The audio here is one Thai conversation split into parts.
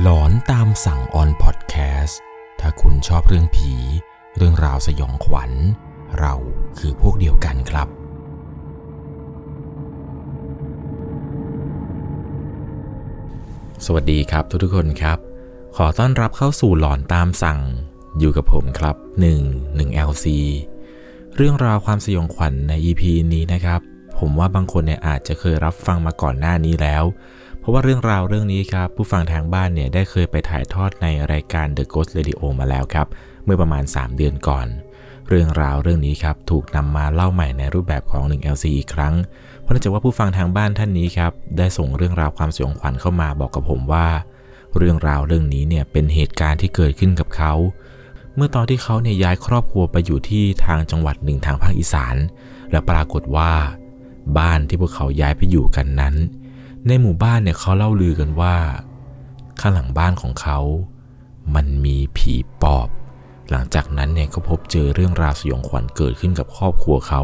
หลอนตามสั่งออนพอดแคสต์ถ้าคุณชอบเรื่องผี เรื่องราวสยองขวัญ เราคือพวกเดียวกันครับ สวัสดีครับทุกๆคนครับ ขอต้อนรับเข้าสู่หลอนตามสั่ง อยู่กับผมครับ 1 1 LC เรื่องราวความสยองขวัญใน EP นี้นะครับ ผมว่าบางคนเนี่ยอาจจะเคยรับฟังมาก่อนหน้านี้แล้ว เพราะว่าเรื่องราวเรื่องนี้ครับ ผู้ฟังทางบ้านเนี่ยได้เคยไปถ่ายทอดในรายการ The Ghost Radio มาแล้วครับ เมื่อประมาณ 3 เดือนก่อน เรื่องราวเรื่องนี้ครับถูกนำมาเล่าใหม่ในรูปแบบของ 1LC อีกครั้ง เพราะเนื่องจากว่าผู้ฟังทางบ้านท่านนี้ครับได้ส่งเรื่องราวความสยองขวัญเข้ามาบอกกับผมว่า เรื่องราวเรื่องนี้เนี่ยเป็นเหตุการณ์ที่เกิดขึ้นกับเขาเมื่อตอนที่เขาเนี่ยย้ายครอบครัวไปอยู่ที่ทางจังหวัดหนึ่งทางภาคอีสาน และปรากฏว่า บ้านที่พวกเขาย้ายไปอยู่กันนั้น ในหมู่บ้านเนี่ยเขาเล่าลือกันว่า ข้างหลังบ้านของเขา มันมีผีปอบ หลังจากนั้นเนี่ยก็พบเจอเรื่องราวสยองขวัญเกิดขึ้นกับครอบครัวเขา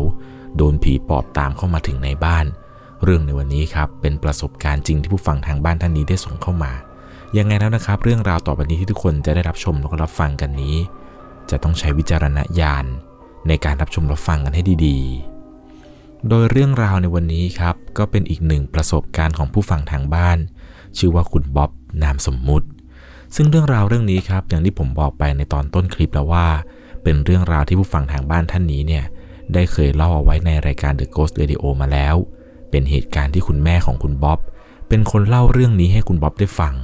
โดนผีปอบตามเข้ามาถึงในบ้าน เรื่องในวันนี้ครับเป็นประสบการณ์จริงที่ผู้ฟังทางบ้านท่านนี้ได้ส่งเข้ามา ยังไงแล้วนะครับ เรื่องราวต่อไปนี้ที่ทุกคนจะได้รับชมและก็รับฟังกันนี้ จะต้องใช้วิจารณญาณในการรับชมรับฟังกันให้ดีๆ โดยเรื่องราวในวันนี้ครับ ก็เป็นอีกหนึ่งประสบการณ์ของผู้ฟังทางบ้าน ชื่อว่าคุณบ๊อบนามสมมุติ ซึ่งเรื่องราวเรื่องนี้ครับ อย่างที่ผมบอกไปในตอนต้นคลิปแล้วว่า เป็นเรื่องราวที่ผู้ฟังทางบ้านท่านนี้เนี่ยได้เคยเล่าเอาไว้ในรายการ The Ghost Radio มาแล้ว เป็นเหตุการณ์ที่คุณแม่ของคุณบ๊อบเป็นคนเล่าเรื่องนี้ให้คุณบ๊อบได้ฟัง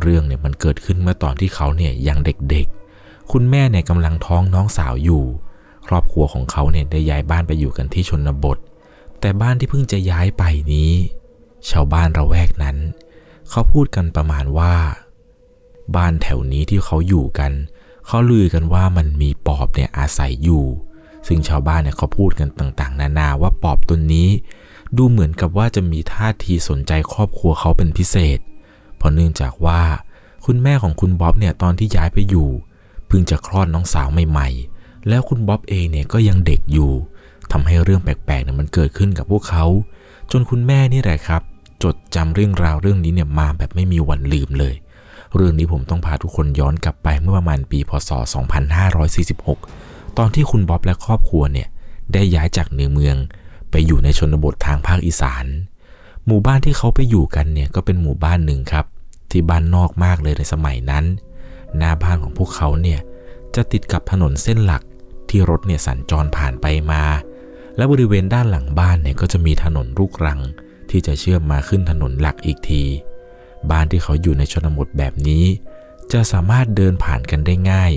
เรื่องเนี่ยมันเกิดขึ้นเมื่อตอนที่เขาเนี่ยยังเด็กๆ คุณแม่เนี่ยกำลังท้องน้องสาวอยู่ ครอบครัวของเขาเนี่ยได้ย้ายบ้านไปอยู่กันที่ชนบท แต่บ้านที่เพิ่งจะย้ายไปนี้ ชาวบ้านระแวกนั้น เขาพูดกันประมาณว่า บ้านแถวนี้ที่เขาอยู่กัน เขาลือกันว่ามันมีปอบเนี่ยอาศัยอยู่ ซึ่งชาวบ้านเนี่ยเขาพูดกันต่างๆ นานาว่าปอบตัวนี้ ดูเหมือนกับว่าจะมีท่าทีสนใจครอบครัวเขาเป็นพิเศษ เพราะเนื่องจากว่า คุณแม่ของคุณบ๊อบเนี่ยตอนที่ย้ายไปอยู่ เพิ่งจะคลอดน้องสาวใหม่ๆ แล้วคุณบ๊อบเองเนี่ยก็ยังเด็กอยู่ทำให้เรื่องแปลกๆเนี่ยมันเกิดขึ้นกับพวกเขา จนคุณแม่นี่แหละครับ จดจำเรื่องราวเรื่องนี้เนี่ยมาแบบไม่มีวันลืมเลย เรื่องนี้ผมต้องพาทุกคนย้อนกลับไปเมื่อประมาณปีพศ 2546 ตอนที่คุณบ๊อบและครอบครัวเนี่ยได้ย้ายจากเนือเมือง ไปอยู่ในชนบททางภาคอีสาน หมู่บ้านที่เขาไปอยู่กันเนี่ยก็เป็นหมู่บ้านหนึ่งครับ ที่บ้านนอกมากเลยในสมัยนั้น หน้าบ้านของพวกเขาเนี่ยจะติดกับถนนเส้นหลัก ที่รถเนี่ยสัญจรผ่านไปมา และบริเวณด้านหลังบ้านเนี่ยก็จะมีถนนลูกรัง ที่จะเชื่อมมาขึ้นถนนหลักอีกที บ้านที่เขาอยู่ในชนบทแบบนี้ จะสามารถเดินผ่านกันได้ง่าย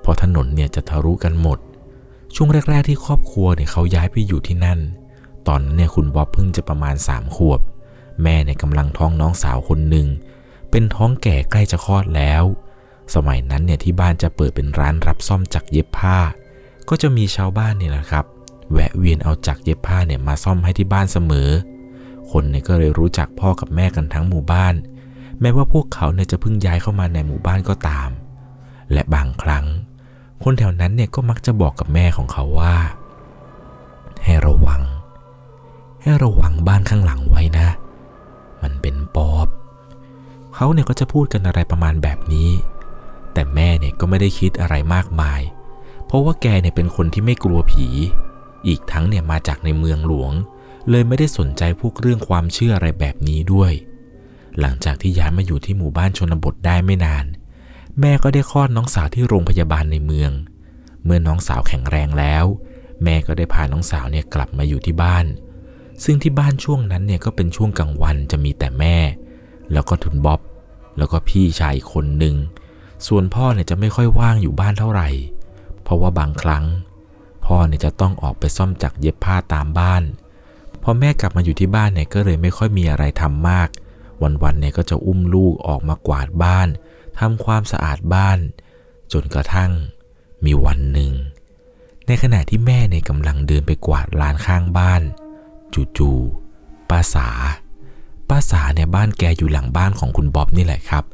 เพราะถนนเนี่ยจะทะลุกันหมด ช่วงแรก ๆ ที่ครอบครัวเนี่ยเขาย้ายไปอยู่ที่นั่น ตอนนั้นเนี่ยคุณบ๊อบเพิ่งจะประมาณ3ขวบ แม่เนี่ยกำลังท้องน้องสาวคนหนึ่งเป็นท้องแก่ใกล้จะคลอดแล้วสมัยนั้นเนี่ยที่บ้านจะเปิดเป็นร้านรับซ่อมจักรเย็บผ้า ก็จะมีชาวบ้านเนี่ยนะครับ แวะเวียนเอาจักรเย็บผ้าเนี่ยมาซ่อมให้ที่บ้านเสมอ คนเนี่ยก็เลยรู้จักพ่อกับแม่กันทั้งหมู่บ้าน แม้ว่าพวกเขาเนี่ยจะเพิ่งย้ายเข้ามาในหมู่บ้านก็ตาม และบางครั้ง คนแถวนั้นเนี่ยก็มักจะบอกกับแม่ของเขาว่า ให้ระวัง ให้ระวังบ้านข้างหลังไว้นะ มันเป็นปอบเขาเนี่ยก็จะพูดกันอะไรประมาณแบบนี้ แต่แม่เนี่ยก็ไม่ได้คิดอะไรมากมายเพราะว่าแกเนี่ยเป็นคนที่ไม่กลัวผี อีกทั้งเนี่ยมาจากในเมืองหลวง เลยไม่ได้สนใจพวกเรื่องความเชื่ออะไรแบบนี้ด้วย หลังจากที่ย้ายมาอยู่ที่หมู่บ้านชนบทได้ไม่นาน แม่ก็ได้คลอดน้องสาวที่โรงพยาบาลในเมือง เมื่อน้องสาวแข็งแรงแล้ว แม่ก็ได้พาน้องสาวเนี่ยกลับมาอยู่ที่บ้าน ซึ่งที่บ้านช่วงนั้นเนี่ยก็เป็นช่วงกลางวันจะมีแต่แม่ แล้วก็ทุนบ๊อบ แล้วก็พี่ชายคนหนึ่ง ส่วนพ่อเนี่ยจะไม่ค่อยว่างอยู่บ้านเท่าไหร่ เพราะว่าบางครั้ง พ่อเนี่ยจะต้องออกไปซ่อมจักรเย็บผ้าตามบ้านพอแม่กลับมาอยู่ที่บ้านเนี่ยก็เลยไม่ค่อยมีอะไรทำมาก วันๆเนี่ยก็จะอุ้มลูกออกมากวาดบ้านทำความสะอาดบ้าน จนกระทั่งมีวันหนึ่ง ในขณะที่แม่เนี่ยกำลังเดินไปกวาดลานข้างบ้าน จู่ๆป้าสาป้าสาเนี่ยบ้านแกอยู่หลังบ้านของคุณบ๊อบนี่แหละครับ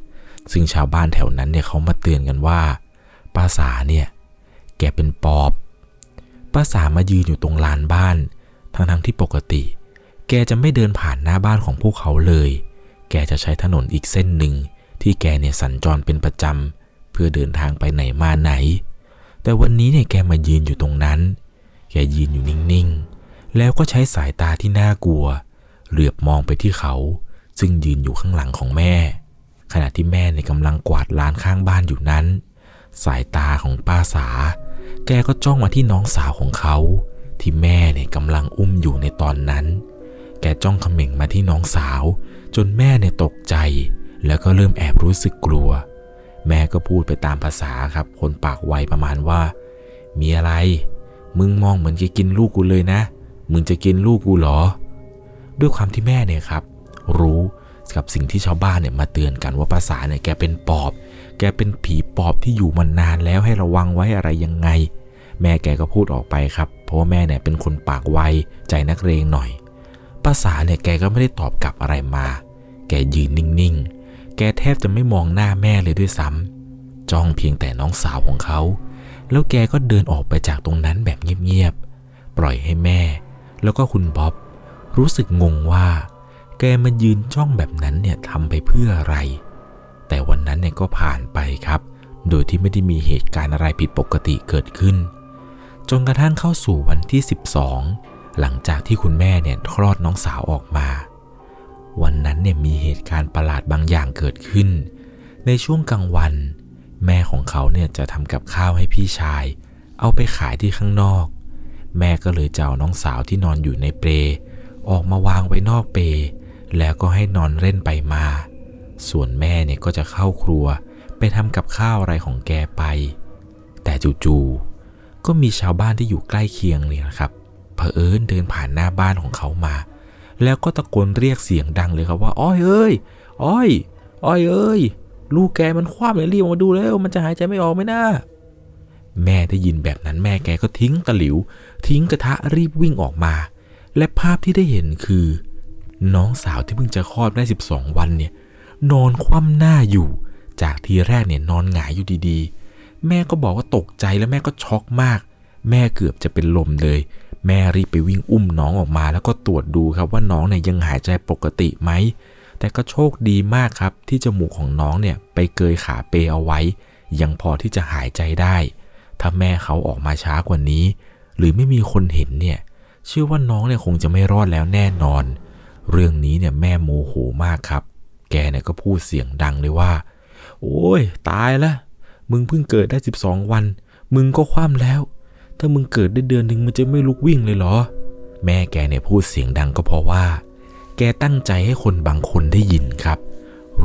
ซึ่งชาวบ้านแถวนั้นเนี่ยเขามาเตือนกันว่าป้าสาเนี่ย แกเป็นปอบป้าสามายืนอยู่ตรงลานบ้านทั้งๆที่ปกติ แกจะไม่เดินผ่านหน้าบ้านของพวกเขาเลย แกจะใช้ถนนอีกเส้นหนึ่งที่แกเนี่ยสัญจรเป็นประจำเพื่อเดินทางไปไหนมาไหน แต่วันนี้เนี่ยแกมายืนอยู่ตรงนั้น แกยืนอยู่นิ่งๆ แล้วก็ใช้สายตาที่น่ากลัว เหลือบมองไปที่เขา ซึ่งยืนอยู่ข้างหลังของแม่ ขณะที่แม่ในยกำลังกวาดลานข้างบ้านอยู่นั้น สายตาของป้าสา แกก็จ้องมาที่น้องสาวของเขา ที่แม่เนี่ยกำลังอุ้มอยู่ในตอนนั้น แกจ้องเขม่งมาที่น้องสาว จนแม่เนี่ยตกใจ แล้วก็เริ่มแอบรู้สึกกลัว แม่ก็พูดไปตามภาษาครับ คนปากไวประมาณว่า มีอะไร มึงมองเหมือนจะกินลูกกูเลยนะ มึงจะกินลูกกูเหรอ ด้วยความที่แม่เนี่ยครับ รู้กับสิ่งที่ชาวบ้านเนี่ยมาเตือนกันว่าภาษาเนี่ยแกเป็นปอบ กเป็นผีปอบที่อยู่มานานแล้วให้ระวังไว้อะไรยังไง แม่แกก็พูดออกไปครับ เพราะว่าแม่เนี่ยเป็นคนปากไวใจนักเรงหน่อยภาษาเนี่ยแกก็ไม่ได้ตอบกลับอะไรมา แกยืนนิ่งๆ แกแทบจะไม่มองหน้าแม่เลยด้วยซ้ำจ้องเพียงแต่น้องสาวของเขา แล้วแกก็เดินออกไปจากตรงนั้นแบบเงียบๆ ปล่อยให้แม่ แล้วก็คุณบ๊อบ รู้สึกงงว่า แกมายืนจ้องแบบนั้นเนี่ยทำไปเพื่ออะไร แต่วันนั้นเนี่ยก็ผ่านไปครับ โดยที่ไม่ได้มีเหตุการณ์อะไรผิดปกติเกิดขึ้น จนกระทั่งเข้าสู่วันที่ 12 หลังจากที่คุณแม่เนี่ยคลอดน้องสาวออกมา วันนั้นเนี่ยมีเหตุการณ์ประหลาดบางอย่างเกิดขึ้น ในช่วงกลางวัน แม่ของเขาเนี่ยจะทำกับข้าวให้พี่ชาย เอาไปขายที่ข้างนอก แม่ก็เลยจะเอาน้องสาวที่นอนอยู่ในเปลออกมาวางไว้นอกเปลแล้วก็ให้นอนเล่นไปมา ส่วนแม่เนี่ยก็จะเข้าครัวไปทำกับข้าวอะไรของแกไป แต่จู่ๆก็มีชาวบ้านที่อยู่ใกล้เคียงเนี่ยนะครับเผอิญเดินผ่านหน้าบ้านของเขามา แล้วก็ตะโกนเรียกเสียงดังเลยครับว่า อ้อยเอ้ย อ้อย อ้อยเอ้ย ลูกแกมันคว้าเลยรีบมาดูแล้วมันจะหายใจไม่ออกไหมนะแม่ได้ยินแบบนั้นแม่แกก็ทิ้งตะหลิว ทิ้งกระทะรีบวิ่งออกมา และภาพที่ได้เห็นคือ น้องสาวที่เพิ่งจะคลอดได้ 12 วันเนี่ย นอนคว่ำหน้าอยู่ จากทีแรกเนี่ยนอนหงายอยู่ดีๆ แม่ก็บอกว่าตกใจแล้วแม่ก็ช็อกมาก แม่เกือบจะเป็นลมเลย แม่รีบไปวิ่งอุ้มน้องออกมา แล้วก็ตรวจดูครับว่าน้องเนี่ยยังหายใจปกติไหม แต่ก็โชคดีมากครับ ที่จมูกของน้องเนี่ยไปเกยขาเปเอาไว้ ยังพอที่จะหายใจได้ ถ้าแม่เขาออกมาช้ากว่านี้ หรือไม่มีคนเห็นเนี่ยเชื่อว่าน้องเนี่ยคงจะไม่รอดแล้วแน่นอน เรื่องนี้เนี่ยแม่โมโหมากครับ แกเนี่ยก็พูดเสียงดังเลยว่า โอ้ย ตายละมึงเพิ่งเกิดได้ 12 วัน มึงก็คว่ำแล้ว ถ้ามึงเกิดได้เดือนหนึ่งมันจะไม่ลุกวิ่งเลยเหรอ แม่แกเนี่ยพูดเสียงดังก็เพราะว่า แกตั้งใจให้คนบางคนได้ยินครับ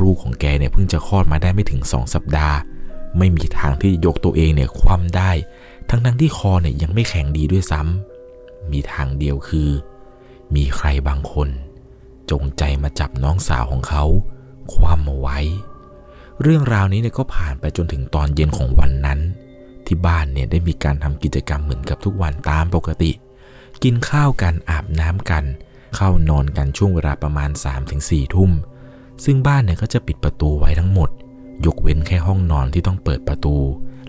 ลูกของแกเนี่ยเพิ่งจะคลอดมาได้ไม่ถึง 2 สัปดาห์ ไม่มีทางที่ยกตัวเองเนี่ยคว่ำได้ ทั้งทั้งที่คอเนี่ยยังไม่แข็งดีด้วยซ้ำมีทางเดียวคือ มีใครบางคน จงใจมาจับน้องสาวของเขา คว่ำเอาไว้ เรื่องราวนี้เนี่ยก็ผ่านไปจนถึงตอนเย็นของวันนั้น ที่บ้านเนี่ยได้มีการทำกิจกรรมเหมือนกับทุกวันตามปกติ กินข้าวกันอาบน้ำกัน เข้านอนกันช่วงเวลาประมาณ 3-4 ทุ่ม ซึ่งบ้านเนี่ยก็จะปิดประตูไว้ทั้งหมด ยกเว้นแค่ห้องนอนที่ต้องเปิดประตู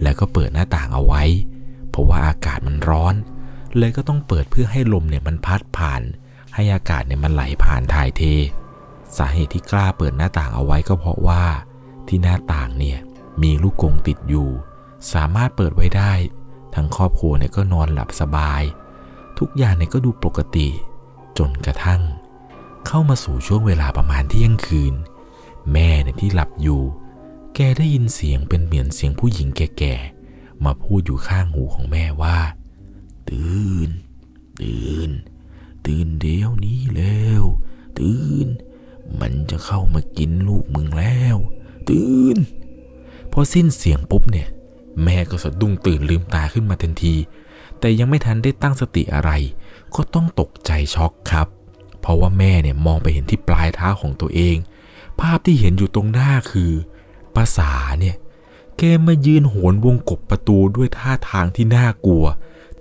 แล้วก็เปิดหน้าต่างเอาไว้ เพราะว่าอากาศมันร้อน เลยก็ต้องเปิดเพื่อให้ลมเนี่ยมันพัดผ่าน ให้อากาศเนี่ยมันไหลผ่านถ่ายเท สาเหตุที่กล้าเปิดหน้าต่างเอาไว้ก็เพราะว่า ที่หน้าต่างเนี่ยมีลูกกงติดอยู่ สามารถเปิดไว้ได้ ทั้งครอบครัวเนี่ยก็นอนหลับสบาย ทุกอย่างเนี่ยก็ดูปกติ จนกระทั่ง เข้ามาสู่ช่วงเวลาประมาณเที่ยงคืน แม่เนี่ยที่หลับอยู่ แกได้ยินเสียงเป็นเหมือนเสียงผู้หญิงแก่ๆมาพูดอยู่ข้างหูของแม่ว่า ตื่น ตื่น ตื่นเดี๋ยวนี้แล้ว ตื่น มันจะเข้ามากินลูกมึงแล้ว ตื่น พอสิ้นเสียงปุ๊บเนี่ย แม่ก็สะดุ้งตื่นลืมตาขึ้นมาทันที แต่ยังไม่ทันได้ตั้งสติอะไร ก็ต้องตกใจช็อกครับ เพราะว่าแม่เนี่ยมองไปเห็นที่ปลายเท้าของตัวเอง ภาพที่เห็นอยู่ตรงหน้าคือภาษาเนี่ยแกมายืนโหนวงกบประตูด้วยท่าทางที่น่ากลัว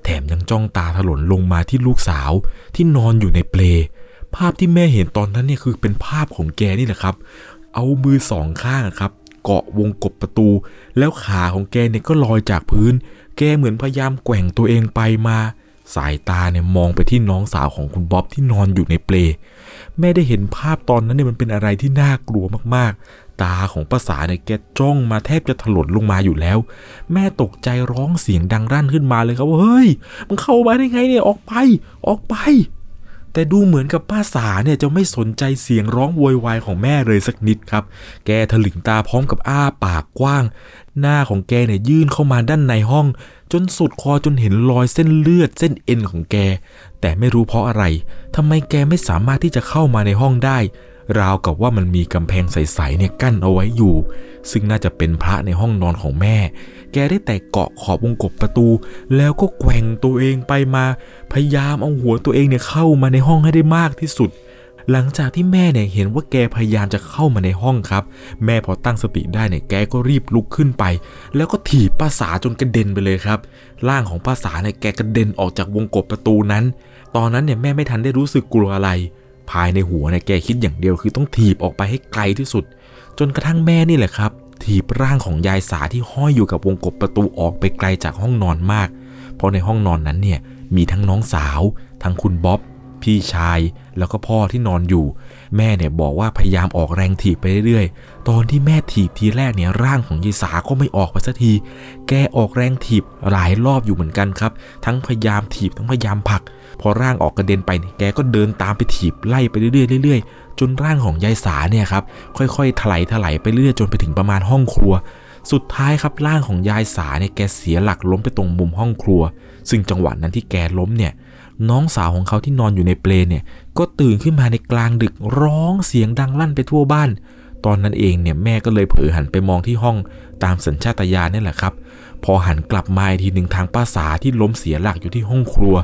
แถมยังจ้องตาถลนลงมาที่ลูกสาวที่นอนอยู่ในเปล ภาพที่แม่เห็นตอนนั้นเนี่ยคือเป็นภาพของแกนี่แหละครับ เอามือสองข้างครับ เกาะวงกบประตู แล้วขาของแกเนี่ยก็ลอยจากพื้น แกเหมือนพยายามแกว่งตัวเองไปมา สายตาเนี่ยมองไปที่น้องสาวของคุณบ๊อบที่นอนอยู่ในเปลแม่ได้เห็นภาพตอนนั้นเนี่ยมันเป็นอะไรที่น่ากลัวมากๆ ตาของป้าสาเนี่ยแกจ้องมาแทบจะถลนลงมาอยู่แล้ว แม่ตกใจร้องเสียงดังรั่นขึ้นมาเลยครับว่าเฮ้ยมันเข้ามาได้ไงเนี่ยออกไป ออกไป แต่ดูเหมือนกับป้าสาเนี่ยจะไม่สนใจเสียงร้องโวยวายของแม่เลยสักนิดครับ แกถลึงตาพร้อมกับอ้าปากกว้าง หน้าของแกเนี่ยยื่นเข้ามาด้านในห้อง จนสุดคอจนเห็นรอยเส้นเลือดเส้นเอ็นของแก แต่ไม่รู้เพราะอะไรทำไมแกไม่สามารถที่จะเข้ามาในห้องได้ ราวกับว่ามันมีกำแพงใสๆเนี่ยกั้นเอาไว้อยู่ ซึ่งน่าจะเป็นพระในห้องนอนของแม่ แกได้แต่เกาะขอบวงกบประตู แล้วก็แกว่งตัวเองไปมา พยายามเอาหัวตัวเองเนี่ยเข้ามาในห้องให้ได้มากที่สุด หลังจากที่แม่เนี่ยเห็นว่าแกพยายามจะเข้ามาในห้องครับ แม่พอตั้งสติได้เนี่ยแกก็รีบลุกขึ้นไป แล้วก็ถีบป้าสาจนกระเด็นไปเลยครับ ร่างของป้าสาเนี่ยแกกระเด็นออกจากวงกบประตูนั้น ตอนนั้นเนี่ยแม่ไม่ทันได้รู้สึกกลัวอะไร ภายในหัวเนี่ยแกคิดอย่างเดียวคือต้องถีบออกไปให้ไกลที่สุด จนกระทั่งแม่นี่แหละครับ ถีบร่างของยายสาที่ห้อยอยู่กับวงกบประตูออกไปไกลจากห้องนอนมาก เพราะในห้องนอนนั้นเนี่ยมีทั้งน้องสาว ทั้งคุณบ๊อบพี่ชายแล้วก็พ่อที่นอนอยู่ แม่เนี่ยบอกว่าพยายามออกแรงถีบไปเรื่อยๆ ตอนที่แม่ถีบทีแรกเนี่ยร่างของยายสาก็ไม่ออกไปสักที แกออกแรงถีบหลายรอบอยู่เหมือนกันครับ ทั้งพยายามถีบทั้งพยายามผลัก พอร่างออกกระเด็นไปเนี่ยแกก็เดินตามไปถีบไล่ไปเรื่อยๆเรื่อยๆ จนร่างของยายสาเนี่ยครับค่อยๆถลายถลายไปเรื่อยจนไปถึงประมาณห้องครัวสุดท้ายครับร่างของยายสาเนี่ยแกเสียหลักล้มไปตรงมุมห้องครัว ซึ่งจังหวะนั้นที่แกล้มเนี่ยน้องสาวของเขาที่นอนอยู่ในเปลเนี่ย ก็ตื่นขึ้นมาในกลางดึกร้องเสียงดังลั่นไปทั่วบ้าน ตอนนั้นเองเนี่ยแม่ก็เลยเผลอหันไปมองที่ห้องตามสัญชาตญาณนี่แหละครับ พอหันกลับมาทีหนึ่งทางป้าสาที่ล้มเสียหลักอยู่ที่ห้องครัว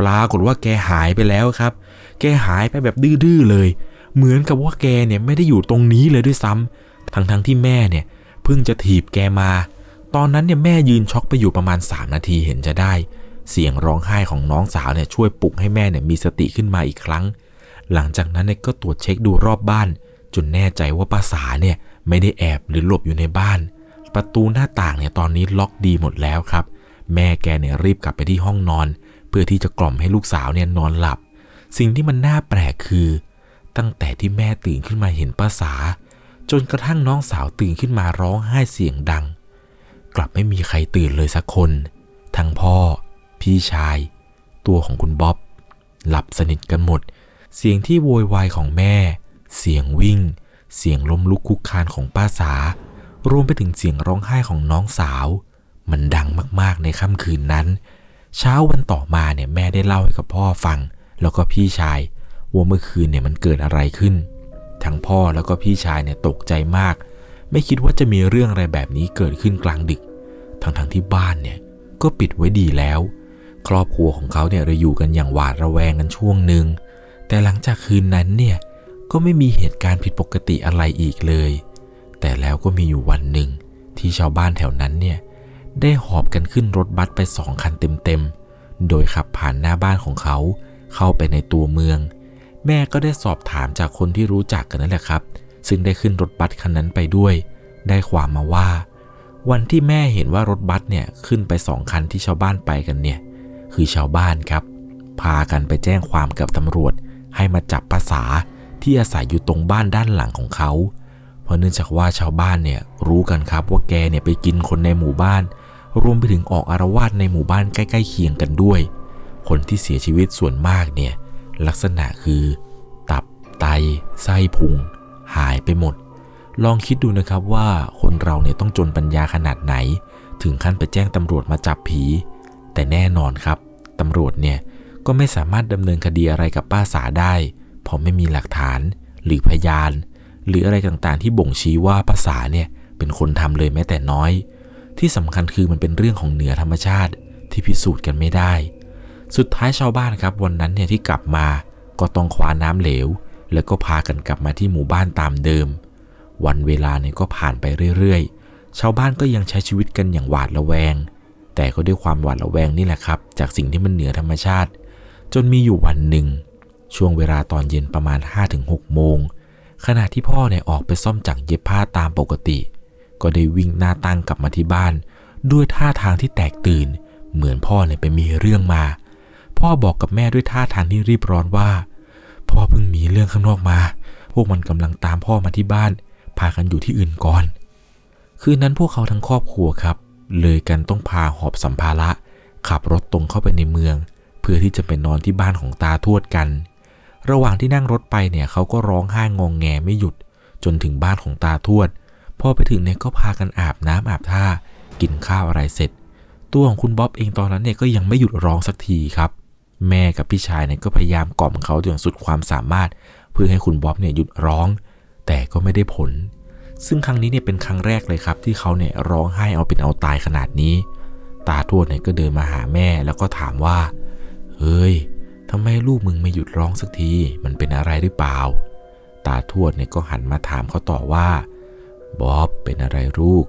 ปรากฏว่าแกหายไปแล้วครับ แกหายไปแบบดื้อๆเลย เหมือนกับว่าแกเนี่ยไม่ได้อยู่ตรงนี้เลยด้วยซ้ำทั้งๆที่แม่เนี่ยเพิ่งจะถีบแกมา ตอนนั้นเนี่ยแม่ยืนช็อกไปอยู่ประมาณ 3 นาทีเห็นจะได้ เสียงร้องไห้ของน้องสาวเนี่ยช่วยปลุกให้แม่เนี่ยมีสติขึ้นมาอีกครั้ง หลังจากนั้นเนี่ยก็ตรวจเช็คดูรอบบ้าน จนแน่ใจว่าป้าสาเนี่ยไม่ได้แอบหรือหลบอยู่ในบ้าน ประตูหน้าต่างเนี่ยตอนนี้ล็อกดีหมดแล้วครับ แม่แกเนี่ยรีบกลับไปที่ห้องนอน เพื่อที่จะกล่อมให้ลูกสาวเนี่ยนอนหลับ สิ่งที่มันน่าแปลกคือ ตั้งแต่ที่แม่ตื่นขึ้นมาเห็นป้าสา จนกระทั่งน้องสาวตื่นขึ้นมาร้องไห้เสียงดัง กลับไม่มีใครตื่นเลยสักคน ทั้งพ่อ พี่ชาย ตัวของคุณบ๊อบ หลับสนิทกันหมด เสียงที่โวยวายของแม่ เสียงวิ่ง เสียงล้มลุกคุกคานของป้าสารวมไปถึงเสียงร้องไห้ของน้องสาว มันดังมากๆในค่ำคืนนั้น เช้าวันต่อมาเนี่ยแม่ได้เล่าให้กับพ่อฟัง แล้วก็พี่ชายว่าเมื่อคืนเนี่ยมันเกิดอะไรขึ้น ทั้งพ่อแล้วก็พี่ชายเนี่ยตกใจมาก ไม่คิดว่าจะมีเรื่องอะไรแบบนี้เกิดขึ้นกลางดึก ทั้งๆทที่บ้านเนี่ยก็ปิดไว้ดีแล้ว ครอบครัวของเขาเนี่ยเราอยู่กันอย่างหวาดระแวงกันช่วงหนึ่ง แต่หลังจากคืนนั้นเนี่ยก็ไม่มีเหตุการณ์ผิดปกติอะไรอีกเลย แต่แล้วก็มีอยู่วันหนึ่งที่ชาวบ้านแถวนั้นเนี่ยได้หอบกันขึ้นรถบัสไปสองคันเต็มๆ โดยขับผ่านหน้าบ้านของเขา เข้าไปในตัวเมือง แม่ก็ได้สอบถามจากคนที่รู้จักกันนั่นแหละครับ ซึ่งได้ขึ้นรถบัสคันนั้นไปด้วย ได้ความมาว่า วันที่แม่เห็นว่ารถบัสเนี่ยขึ้นไปสองคันที่ชาวบ้านไปกันเนี่ย คือชาวบ้านครับ พากันไปแจ้งความกับตำรวจ ให้มาจับภาษาที่อาศัยอยู่ตรงบ้านด้านหลังของเขา เพราะเนื่องจากว่าชาวบ้านเนี่ยรู้กันครับว่าแกเนี่ยไปกินคนในหมู่บ้าน รวมไปถึงออกอารวาสในหมู่บ้านใกล้ๆเคียงกันด้วย คนที่เสียชีวิตส่วนมากเนี่ยลักษณะคือ ตับไตไส้พุง หายไปหมด ลองคิดดูนะครับว่าคนเราเนี่ยต้องจนปัญญาขนาดไหน ถึงขั้นไปแจ้งตำรวจมาจับผี แต่แน่นอนครับตำรวจเนี่ยก็ไม่สามารถดำเนินคดีอะไรกับป้าสาได้เพราะไม่มีหลักฐานหรือพยาน หรืออะไรต่างๆ ที่บ่งชี้ว่าป้าสาเนี่ยเป็นคนทำเลยแม้แต่น้อย ที่สำคัญคือมันเป็นเรื่องของเหนือธรรมชาติที่พิสูจน์กันไม่ได้ สุดท้ายชาวบ้านครับวันนั้นเนี่ยที่กลับมาก็ต้องคว้าน้ำเหลว แล้วก็พากันกลับมาที่หมู่บ้านตามเดิม วันเวลาเนี่ยก็ผ่านไปเรื่อยๆ ชาวบ้านก็ยังใช้ชีวิตกันอย่างหวาดระแวง แต่ก็ด้วยความหวาดระแวงนี่แหละครับ จากสิ่งที่มันเหนือธรรมชาติ จนมีอยู่วันหนึ่ง ช่วงเวลาตอนเย็นประมาณ 5-6 โมง ขณะที่พ่อเนี่ยออกไปซ่อมจักรเย็บผ้าตามปกติ ก็ได้วิ่งหน้าตั้งกลับมาที่บ้าน ด้วยท่าทางที่แตกตื่น เหมือนพ่อเนี่ยไปมีเรื่องมา พ่อบอกกับแม่ด้วยท่าทางที่รีบร้อนว่า พ่อเพิ่งมีเรื่องข้างนอกมา พวกมันกำลังตามพ่อมาที่บ้าน พากันอยู่ที่อื่นก่อน คืนนั้นพวกเขาทั้งครอบครัวครับ เลยกันต้องพาหอบสัมภาระ ขับรถตรงเข้าไปในเมือง เพื่อที่จะไปนอนที่บ้านของตาทวดกัน ระหว่างที่นั่งรถไปเนี่ยเขาก็ร้องไห้งองแงไม่หยุด จนถึงบ้านของตาทวดพอไปถึงเนี่ยก็พากันอาบน้ำอาบท่า กินข้าวอะไรเสร็จ ตัวของคุณบ๊อบเองตอนนั้นเนี่ยก็ยังไม่หยุดร้องสักทีครับ แม่กับพี่ชายเนี่ยก็พยายามกล่อมเขาอย่างสุดความสามารถ เพื่อให้คุณบ๊อบเนี่ยหยุดร้อง แต่ก็ไม่ได้ผล ซึ่งครั้งนี้เนี่ยเป็นครั้งแรกเลยครับ ที่เขาเนี่ยร้องไห้เอาเป็นเอาตายขนาดนี้ ตาทวดเนี่ยก็เดินมาหาแม่แล้วก็ถามว่า เฮ้ยทำไมลูกมึงไม่หยุดร้องสักที มันเป็นอะไรหรือเปล่า ตาทวดเนี่ยก็หันมาถามเขาต่อว่า บ๊อบเป็นอะไรลูก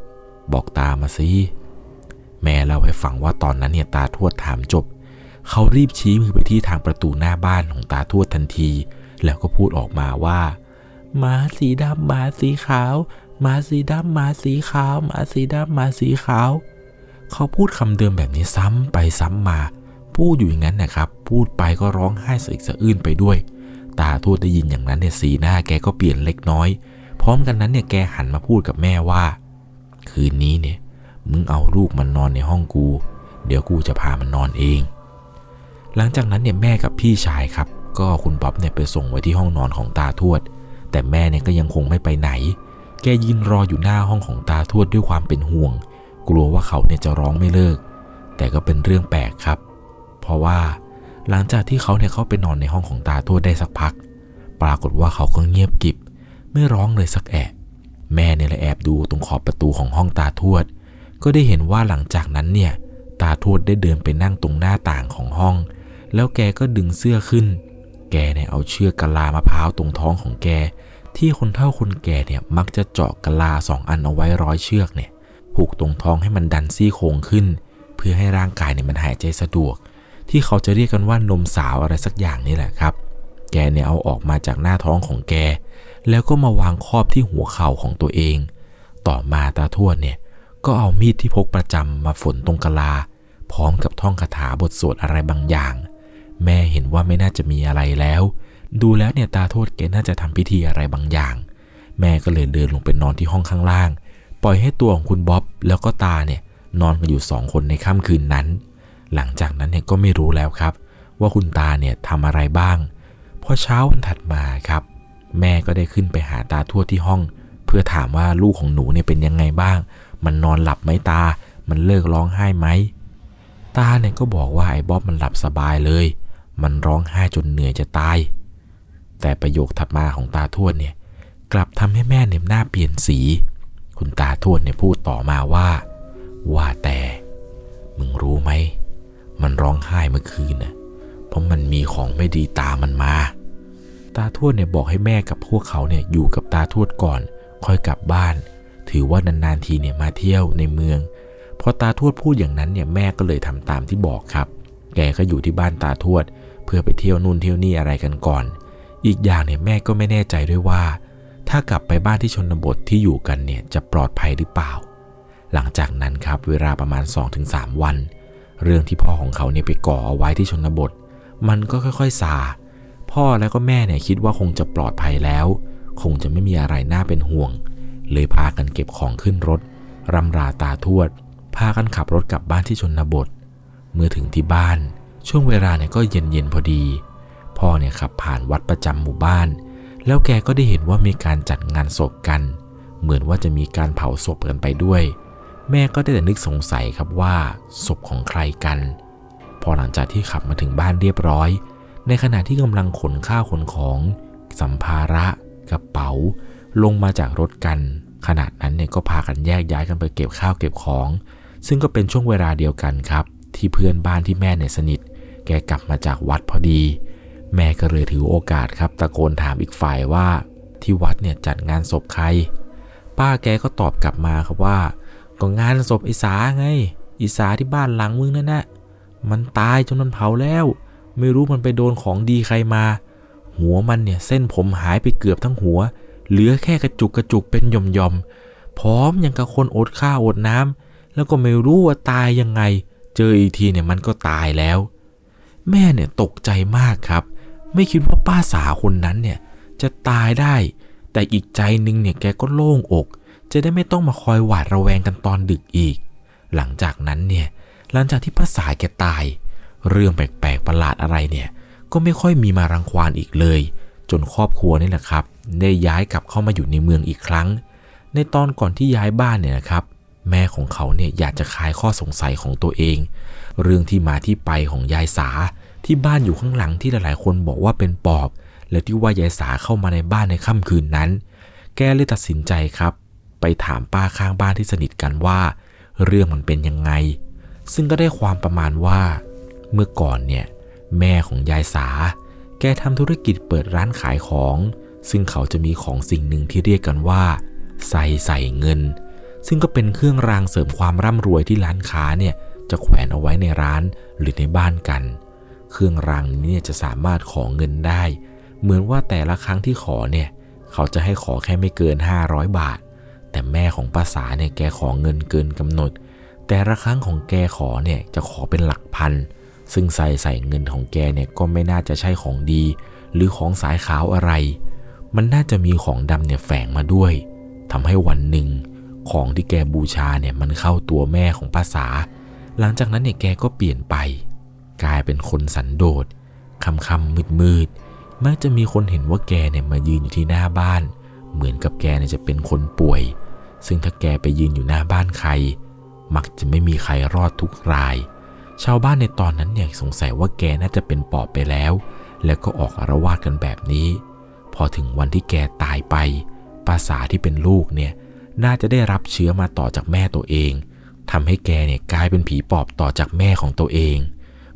บอกตามาสิ แม่เล่าให้ฟังว่าตอนนั้นเนี่ยตาทวดถามจบ เขารีบชี้มือไปที่ทางประตูหน้าบ้านของตาทวดทันที แล้วก็พูดออกมาว่า หมาสีดำหมาสีขาวหมาสีดำหมาสีขาวหมาสีดำหมาสีขาว เขาพูดคำเดิมแบบนี้ซ้ำไปซ้ำมา พูดอยู่อย่างนั้นนะครับ พูดไปก็ร้องไห้สะอึกสะอื้นไปด้วย ตาทวดได้ยินอย่างนั้นเนี่ยสีหน้าแกก็เปลี่ยนเล็กน้อย พร้อมกันนั้นเนี่ยแกหันมาพูดกับแม่ว่า คืนนี้เนี่ยมึงเอาลูกมันนอนในห้องกู เดี๋ยวกูจะพามันนอนเอง หลังจากนั้นเนี่ยแม่กับพี่ชายครับ ก็คุณบ๊อบเนี่ยไปส่งไว้ที่ห้องนอนของตาทวด แต่แม่เนี่ยก็ยังคงไม่ไปไหน แกยืนรออยู่หน้าห้องของตาทวดด้วยความเป็นห่วง กลัวว่าเขาเนี่ยจะร้องไม่เลิก แต่ก็เป็นเรื่องแปลกครับ เพราะว่าหลังจากที่เขาเนี่ยเข้าไปนอนในห้องของตาทวดได้สักพัก ปรากฏว่าเขาก็เงียบกิบ ไม่ร้องเลยสักแอะ แม่เนี่ยเลยแอบดูตรงขอบประตูของห้องตาทวด ก็ได้เห็นว่าหลังจากนั้นเนี่ย ตาทวดได้เดินไปนั่งตรงหน้าต่างของห้อง แล้วแกก็ดึงเสื้อขึ้น แกเนี่ยเอาเชือกกะลามะพร้าวตรงท้องของแก ที่คนเฒ่าคนแก่เนี่ยมักจะเจาะกะลาสองอันเอาไว้ร้อยเชือกเนี่ยผูกตรงท้องให้มันดันซี่โครงขึ้น เพื่อให้ร่างกายเนี่ยมันหายใจสะดวก ที่เขาจะเรียกกันว่านมสาวอะไรสักอย่างนี่แหละครับ แกเนี่ยเอาออกมาจากหน้าท้องของแก แล้วก็มาวางครอบที่หัวเข่าของตัวเอง ต่อมาตาทวดเนี่ยก็เอามีดที่พกประจำมาฝนตรงกะลา พร้อมกับท่องคาถาบทสวดอะไรบางอย่าง แม่เห็นว่าไม่น่าจะมีอะไรแล้ว ดูแล้วเนี่ยตาโทวดแกน่าจะทำพิธีอะไรบางอย่าง แม่ก็เลยเดินลงไปนอนที่ห้องข้างล่าง ปล่อยให้ตัวของคุณบ๊อบแล้วก็ตาเนี่ยนอนกันอยู่สองคนในค่ำคืนนั้น หลังจากนั้นเนี่ยก็ไม่รู้แล้วครับ ว่าคุณตาเนี่ยทำอะไรบ้างพอเช้าวันถัดมาครับ แม่ก็ได้ขึ้นไปหาตาทั่วที่ห้อง เพื่อถามว่าลูกของหนูเนี่ยเป็นยังไงบ้าง มันนอนหลับไหมตา มันเลิกร้องไห้ไหมตาเนี่ยก็บอกว่าไอ้บ๊อบมันหลับสบายเลย มันร้องไห้จนเหนื่อยจะตาย แต่ประโยคถัดมาของตาทวดเนี่ย กลับทำให้แม่เนี่ยหน้าเปลี่ยนสี คุณตาทวดเนี่ยพูดต่อมาว่า ว่าแต่ มึงรู้ไหม มันร้องไห้เมื่อคืนน่ะเพราะมันมีของไม่ดีตามมันมา ตาทวดเนี่ยบอกให้แม่กับพวกเขาเนี่ยอยู่กับตาทวดก่อน ค่อยกลับบ้าน ถือว่านานๆทีเนี่ยมาเที่ยวในเมืองพอตาทวดพูดอย่างนั้นเนี่ยแม่ก็เลยทำตามที่บอกครับ แกก็อยู่ที่บ้านตาทวด เพื่อไปเที่ยวนู่นเที่ยวนี่อะไรกันก่อน อีกอย่างเนี่ยแม่ก็ไม่แน่ใจด้วยว่า ถ้ากลับไปบ้านที่ชนบทที่อยู่กันเนี่ยจะปลอดภัยหรือเปล่า หลังจากนั้นครับเวลาประมาณ 2-3 วัน เรื่องที่พ่อของเขาเนี่ยไปก่อเอาไว้ที่ชนบท มันก็ค่อยๆซาพ่อแล้วก็แม่เนี่ยคิดว่าคงจะปลอดภัยแล้ว คงจะไม่มีอะไรน่าเป็นห่วง เลยพากันเก็บของขึ้นรถรำราตาทวด พากันขับรถกลับบ้านที่ชนบท เมื่อถึงที่บ้าน ช่วงเวลาเนี่ยก็เย็นๆพอดี พ่อเนี่ยขับผ่านวัดประจำหมู่บ้าน แล้วแกก็ได้เห็นว่ามีการจัดงานศพกัน เหมือนว่าจะมีการเผาศพกันไปด้วย แม่ก็ได้แต่นึกสงสัยครับว่าศพของใครกัน พอหลังจากที่ขับมาถึงบ้านเรียบร้อย ในขณะที่กำลังขนข้าวขนของสัมภาระ กระเป๋า ลงมาจากรถกัน ขณะนั้นเนี่ยก็พากันแยกย้ายกันไปเก็บข้าวเก็บของ ซึ่งก็เป็นช่วงเวลาเดียวกันครับ ที่เพื่อนบ้านที่แม่เนี่ยสนิท แกกลับมาจากวัดพอดี แม่ก็เลยถือโอกาสครับ ตะโกนถามอีกฝ่ายว่า ที่วัดเนี่ยจัดงานศพใคร ป้าแกก็ตอบกลับมาครับว่า ก็งานศพอ้สาไงอีสาที่บ้านหลังมึงนั่นแหละมันตายจนมันเผาแล้ว ไม่รู้มันไปโดนของดีใครมา หัวมันเนี่ยเส้นผมหายไปเกือบทั้งหัว เหลือแค่กระจุกกระจุกเป็นหย่อมๆพร้อมอย่างกับคนอดข้าวอดน้ำแล้วก็ไม่รู้ว่าตายยังไง เจออีกทีเนี่ยมันก็ตายแล้ว แม่เนี่ยตกใจมากครับ ไม่คิดว่าป้าสาคนนั้นเนี่ยจะตายได้ แต่อีกใจนึงเนี่ยแกก็โล่งอก จะได้ไม่ต้องมาคอยหวาดระแวงกันตอนดึกอีก หลังจากนั้นเนี่ยหลังจากที่ป้าสาแกตาย เรื่องแปลกๆประหลาดอะไรเนี่ยก็ไม่ค่อยมีมารังควานอีกเลย จนครอบครัวนี่แหละครับ ได้ย้ายกลับเข้ามาอยู่ในเมืองอีกครั้ง ในตอนก่อนที่ย้ายบ้านเนี่ยนะครับ แม่ของเขาเนี่ยอยากจะคลายข้อสงสัยของตัวเอง เรื่องที่มาที่ไปของยายสาที่บ้านอยู่ข้างหลังที่หลายๆ คนบอกว่าเป็นปอบ และที่ว่ายายสาเข้ามาในบ้านในค่ำคืนนั้น แกเลยตัดสินใจครับ ไปถามป้าข้างบ้านที่สนิทกันว่า เรื่องมันเป็นยังไง ซึ่งก็ได้ความประมาณว่า เมื่อก่อนเนี่ยแม่ของยายสา แกทำธุรกิจเปิดร้านขายของ ซึ่งเขาจะมีของสิ่งหนึ่งที่เรียกกันว่าใส่ใส่เงิน ซึ่งก็เป็นเครื่องรางเสริมความร่ำรวยที่ร้านค้าเนี่ย จะแขวนเอาไว้ในร้านหรือในบ้านกัน เครื่องรางนี้จะสามารถขอเงินได้ เหมือนว่าแต่ละครั้งที่ขอเนี่ย เขาจะให้ขอแค่ไม่เกิน 500 บาท แต่แม่ของป้าสาเนี่ยแกขอเงินเกินกำหนด แต่ละครั้งของแกขอเนี่ยจะขอเป็นหลักพัน ซึ่งใส่ใส่เงินของแกเนี่ยก็ไม่น่าจะใช่ของดี หรือของสายขาวอะไร มันน่าจะมีของดำเนี่ยแฝงมาด้วยทำให้วันหนึ่งของที่แกบูชาเนี่ยมันเข้าตัวแม่ของป้าสา หลังจากนั้นเนี่ยแกก็เปลี่ยนไป กลายเป็นคนสันโดษคำคำมืดมืดมักจะมีคนเห็นว่าแกเนี่ยมายืนอยู่ที่หน้าบ้าน เหมือนกับแกเนี่ยจะเป็นคนป่วย ซึ่งถ้าแกไปยืนอยู่หน้าบ้านใคร มักจะไม่มีใครรอดทุกราย ชาวบ้านในตอนนั้นเนี่ยสงสัยว่าแกน่าจะเป็นปอบไปแล้ว แล้วก็ออกอารวาสกันแบบนี้ พอถึงวันที่แกตายไป ภาษาที่เป็นลูกเนี่ยน่าจะได้รับเชื้อมาต่อจากแม่ตัวเอง ทำให้แกเนี่ยกลายเป็นผีปอบต่อจากแม่ของตัวเอง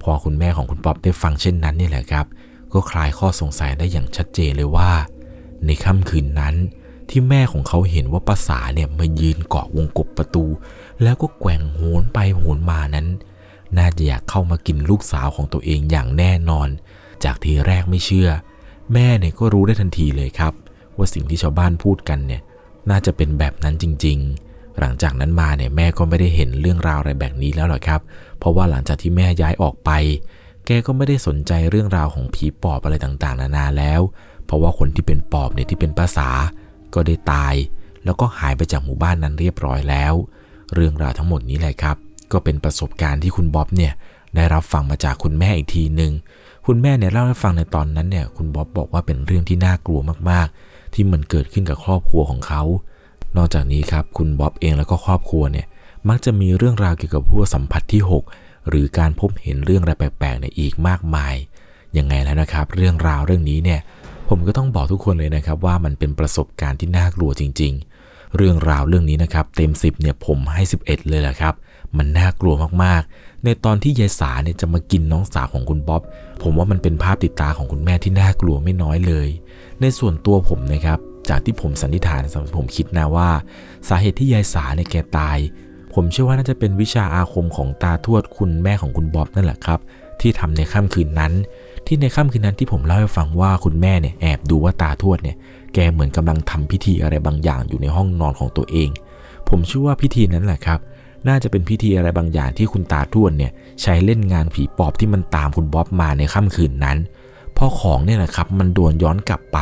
พอคุณแม่ของคุณปอบได้ฟังเช่นนั้นนี่แหละครับ ก็คลายข้อสงสัยได้อย่างชัดเจนเลยว่า ในค่ำคืนนั้นที่แม่ของเขาเห็นว่าภาษาเนี่ยมายืนเกาะวงกบประตู แล้วก็แกว่งโหนไปโหนมานั้น น่าจะอยากเข้ามากินลูกสาวของตัวเองอย่างแน่นอน จากทีแรกไม่เชื่อ แม่เนี่ยก็รู้ได้ทันทีเลยครับ ว่าสิ่งที่ชาวบ้านพูดกันเนี่ยน่าจะเป็นแบบนั้นจริง ๆ หลังจากนั้นมาเนี่ยแม่ก็ไม่ได้เห็นเรื่องราวอะไรแบบนี้แล้วหรอกครับ เพราะว่าหลังจากที่แม่ย้ายออกไป แกก็ไม่ได้สนใจเรื่องราวของผีปอบอะไรต่างๆ นานาแล้ว เพราะว่าคนที่เป็นปอบเนี่ยที่เป็นภาษา ก็ได้ตาย แล้วก็หายไปจากหมู่บ้านนั้นเรียบร้อยแล้ว เรื่องราวทั้งหมดนี้แหละครับ ก็เป็นประสบการณ์ที่คุณบ๊อบเนี่ยได้รับฟังมาจากคุณแม่อีกทีหนึ่งคุณแม่เนี่ยเล่าให้ฟังในตอนนั้นเนี่ยคุณบ๊อบบอกว่าเป็นเรื่องที่น่ากลัวมากๆ ที่มันเกิดขึ้นกับครอบครัวของเขา นอกจากนี้ครับคุณบ๊อบเองแล้วก็ครอบครัวเนี่ยมักจะมีเรื่องราวเกี่ยวกับพวกสัมผัสที่ 6 หรือการพบเห็นเรื่องอะไรแปลกๆเนี่ยอีกมากมายยังไงแล้วนะครับ เรื่องราวเรื่องนี้เนี่ยผมก็ต้องบอกทุกคนเลยนะครับ ว่ามันเป็นประสบการณ์ที่น่ากลัวจริง ๆ เรื่องราวเรื่องนี้นะครับ เต็ม 10เนี่ยผมให้ 11 เลยแหละครับ มันน่ากลัวมากๆ ในตอนที่ยายสาเนี่ยจะมากินน้องสาวของคุณบ๊อบผมว่ามันเป็นภาพติดตาของคุณแม่ที่น่ากลัวไม่น้อยเลย ในส่วนตัวผมนะครับ จากที่ผมสันนิษฐานสำหรับผมคิดนะว่า สาเหตุที่ยายสาเนี่ยแกตาย ผมเชื่อว่าน่าจะเป็นวิชาอาคมของตาทวดคุณแม่ของคุณบ๊อบนั่นแหละครับ ที่ทำในค่ำคืนนั้น ที่ในค่ำคืนนั้นที่ผมเล่าให้ฟังว่าคุณแม่เนี่ยแอบดูว่าตาทวดเนี่ยแกเหมือนกำลังทำพิธีอะไรบางอย่างอยู่ในห้องนอนของตัวเอง ผมเชื่อว่าพิธีนั้นแหละครับ น่าจะเป็นพิธีอะไรบางอย่างที่คุณตาทวดเนี่ยใช้เล่นงานผีปอบที่มันตามคุณบ๊อบมาในค่ำคืนนั้น พอของเนี่ยนะครับมันโดนย้อนกลับไป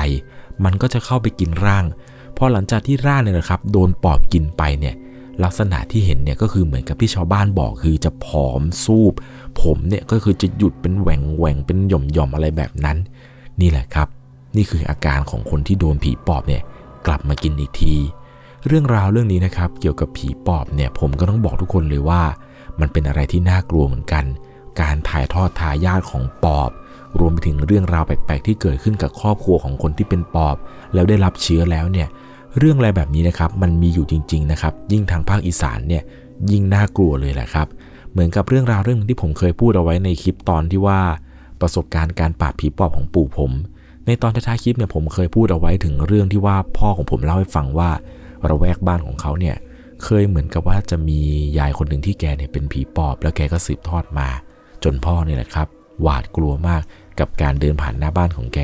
มันก็จะเข้าไปกินร่าง พอหลังจากที่ร่างเนี่ยนะครับ โดนปอบกินไปเนี่ยลักษณะที่เห็นเนี่ยก็คือเหมือนกับที่ชาวบ้านบอกคือจะผอมซูบ ผมเนี่ยก็คือจะหยุดเป็นแหว่งแหว่งเป็นหย่อมหย่อมอะไรแบบนั้น นี่แหละครับ นี่คืออาการของคนที่โดนผีปอบเนี่ยกลับมากินอีกที เรื่องราวเรื่องนี้นะครับ เกี่ยวกับผีปอบเนี่ยผมก็ต้องบอกทุกคนเลยว่า มันเป็นอะไรที่น่ากลัวเหมือนกัน การถ่ายทอดทายาทของปอบ รวมไปถึงเรื่องราวแปลกๆ ที่เกิดขึ้นกับครอบครัวของคนที่เป็นปอบ แล้วได้รับเชื้อแล้วเนี่ยเรื่องอะไรแบบนี้นะครับมันมีอยู่จริงๆนะครับ ยิ่งทางภาคอีสานเนี่ยยิ่งน่ากลัวเลยแหละครับเหมือนกับเรื่องราวเรื่องที่ผมเคยพูดเอาไว้ในคลิปตอนที่ว่า ประสบการณ์การปราบผีปอบของปู่ผม ในตอนท้ายๆคลิปเนี่ยผมเคยพูดเอาไว้ถึงเรื่องที่ว่าพ่อของผมเล่าให้ฟังว่าระแวกบ้านของเขาเนี่ยเคยเหมือนกับว่าจะมียายคนหนึ่งที่แกเนี่ยเป็นผีปอบ แล้วแกก็สืบทอดมา จนพ่อเนี่ยแหละครับ หวาดกลัวมาก กับการเดินผ่านหน้าบ้านของแก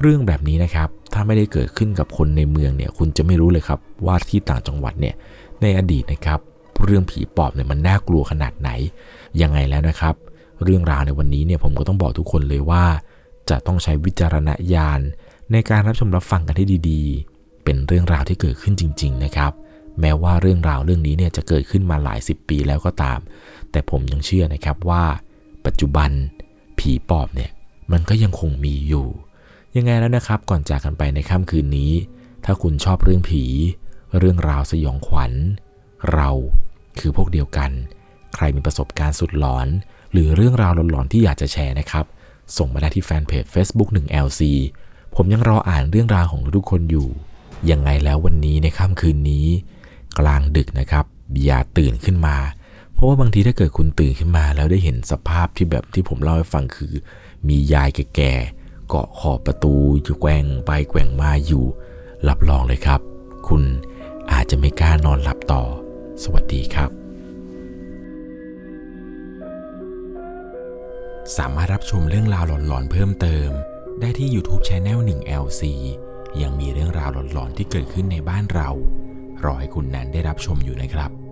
เรื่องแบบนี้นะครับ ถ้าไม่ได้เกิดขึ้นกับคนในเมืองเนี่ย คุณจะไม่รู้เลยครับว่าที่ต่างจังหวัดเนี่ย ในอดีตนะครับ เรื่องผีปอบเนี่ยมันน่ากลัวขนาดไหน ยังไงแล้วนะครับ เรื่องราวในวันนี้เนี่ยผมก็ต้องบอกทุกคนเลยว่า จะต้องใช้วิจารณญาณในการรับชมรับฟังกันให้ดีๆ เป็นเรื่องราวที่เกิดขึ้นจริง ๆ นะครับ แม้ว่าเรื่องราวเรื่องนี้เนี่ยจะเกิดขึ้นมาหลายสิบปีแล้วก็ตาม แต่ผมยังเชื่อนะครับว่า ปัจจุบันผีปอบเนี่ย มันก็ยังคงมีอยู่ ยังไงแล้วนะครับก่อนจากกันไปในค่ำคืนนี้ ถ้าคุณชอบเรื่องผี เรื่องราวสยองขวัญ เราคือพวกเดียวกัน ใครมีประสบการณ์สุดหลอน หรือเรื่องราวหลอนๆที่อยากจะแชร์นะครับ ส่งมาได้ที่แฟนเพจ Facebook 1LC ผมยังรออ่านเรื่องราวของทุกคนอยู่ ยังไงแล้ววันนี้ในค่ำคืนนี้ กลางดึกนะครับ อย่าตื่นขึ้นมา เพราะว่าบางทีถ้าเกิดคุณตื่นขึ้นมาแล้วได้เห็นสภาพที่แบบที่ผมเล่าให้ฟังคือ มียายแก่ๆเกาะขอบประตูอยู่แกว่งไปแกว่งมาอยู่ รับรองเลยครับ คุณอาจจะไม่กล้านอนหลับต่อ สวัสดีครับ สามารถรับชมเรื่องราวหลอนๆเพิ่มเติม ได้ที่ YouTube Channel 1 LC ยังมีเรื่องราวหลอนๆที่เกิดขึ้นในบ้านเรา รอให้คุณแนนได้รับชมอยู่นะครับ